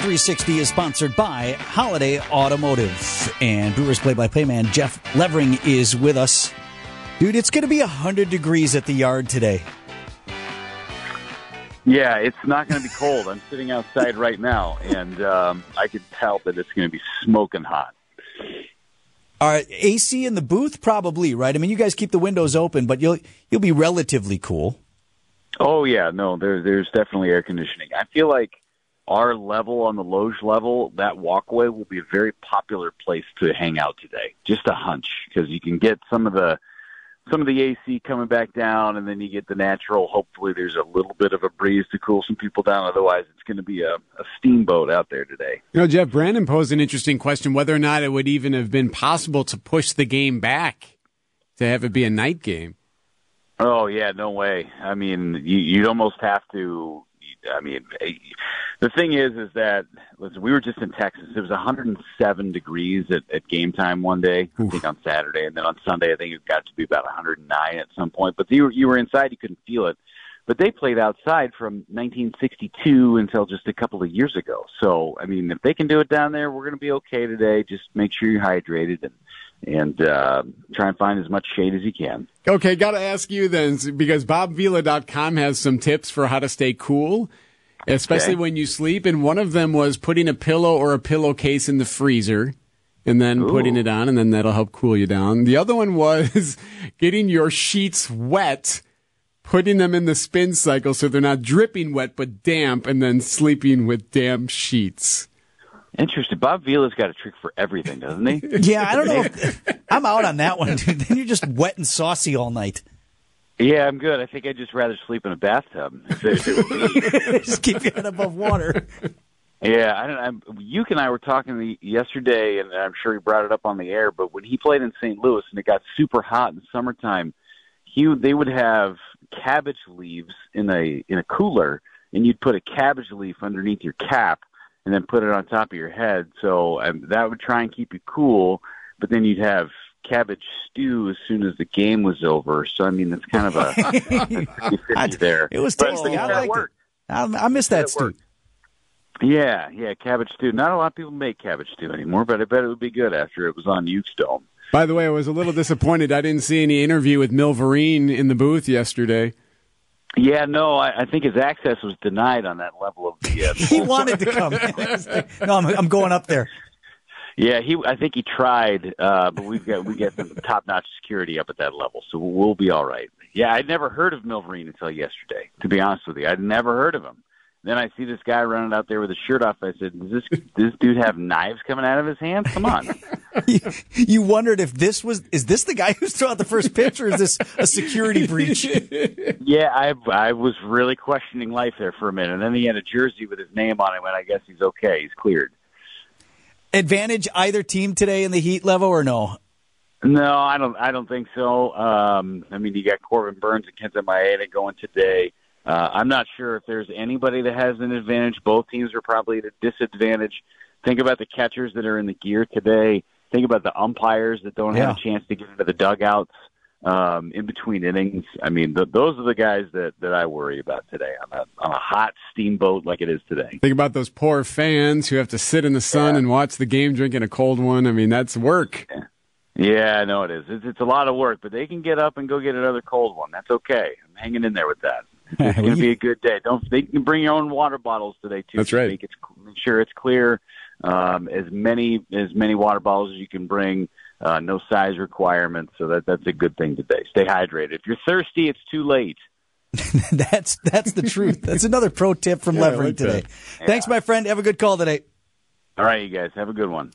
360 is sponsored by Holiday Automotive. And Brewers play by play man Jeff Levering is with us. Dude, it's going to be 100 degrees at the yard today. Yeah, it's not going to be cold. I'm sitting outside right now, and um, I can tell that it's going to be smoking hot. All right, AC in the booth, probably right. I mean, you guys keep the windows open, but you'll you'll be relatively cool. Oh yeah, no, there, there's definitely air conditioning. I feel like our level on the loge level, that walkway will be a very popular place to hang out today. Just a hunch, because you can get some of the some of the AC coming back down, and then you get the natural. Hopefully, there's a little bit of a breeze to cool some people down. Otherwise, it's going to be a, a steamboat out there today. You know, Jeff Brandon posed an interesting question: whether or not it would even have been possible to push the game back to have it be a night game. Oh yeah, no way. I mean, you, you'd almost have to. I mean, the thing is, is that listen, we were just in Texas. It was 107 degrees at, at game time one day. I think on Saturday, and then on Sunday, I think it got to be about 109 at some point. But you were, you were inside, you couldn't feel it. But they played outside from 1962 until just a couple of years ago. So, I mean, if they can do it down there, we're going to be okay today. Just make sure you're hydrated and and uh, try and find as much shade as you can. Okay, got to ask you then, because BobVila.com has some tips for how to stay cool, especially Okay. when you sleep. And one of them was putting a pillow or a pillowcase in the freezer and then putting it on, and then that'll help cool you down. The other one was getting your sheets wet, putting them in the spin cycle so they're not dripping wet but damp, and then sleeping with damp sheets. Interesting. Bob Vila's got a trick for everything, doesn't he? Yeah, I don't know. If, I'm out on that one, dude. Then you're just wet and saucy all night. Yeah, I'm good. I think I'd just rather sleep in a bathtub. If it- if it was me. just keep your head above water. Yeah, I don't. I'm, Uke and I were talking the, yesterday, and I'm sure he brought it up on the air. But when he played in St. Louis and it got super hot in the summertime, he they would have cabbage leaves in a in a cooler, and you'd put a cabbage leaf underneath your cap, and then put it on top of your head. So um, that would try and keep you cool. But then you'd have cabbage stew as soon as the game was over. So I mean, it's kind of a 50-50 there. It was But tasty. I that liked it. I, I miss that stew. worked. Yeah, yeah, cabbage stew. Not a lot of people make cabbage stew anymore, but I bet it would be good after it was on Uke's Dome. By the way, I was a little disappointed. I didn't see any interview with Milverine in the booth yesterday. Yeah, no, I, I think his access was denied on that level of the. Uh, He wanted to come. no, I'm, I'm going up there. Yeah, he. I think he tried, uh, but we've got we get some top notch security up at that level, so we'll be all right. Yeah, I'd never heard of Milverine until yesterday. To be honest with you, I'd never heard of him. Then I see this guy running out there with his shirt off. I said, "Does this this dude have knives coming out of his hands? Come on!" You, you wondered if this was is this the guy who's thrown out the first pitch, or is this a security breach? Yeah, I I was really questioning life there for a minute, and then he had a jersey with his name on it. And I guess he's okay. He's cleared. Advantage either team today in the heat level or no? No, I don't. I don't think so. Um, I mean, you got Corbin Burnes and Kenta Maeda going today. Uh, I'm not sure if there's anybody that has an advantage. Both teams are probably at a disadvantage. Think about the catchers that are in the gear today. Think about the umpires that don't Yeah. have a chance to get into the dugouts um, in between innings. I mean, th those are the guys that that I worry about today on a on a hot steamboat like it is today. Think about those poor fans who have to sit in the sun and watch the game drinking a cold one. I mean, that's work. Yeah, I know it is. It's, it's a lot of work, but they can get up and go get another cold one. That's okay. I'm hanging in there with that. It's going to be a good day. Don't they can bring your own water bottles today too. That's right. Make, it, make sure it's clear. Um, as many as many water bottles as you can bring. Uh, no size requirements, so that that's a good thing today. Stay hydrated. If you're thirsty, it's too late. That's that's the truth. That's another pro tip from Yeah, Levering like today. that. Thanks, my friend. Have a good call today. All right, you guys have a good one.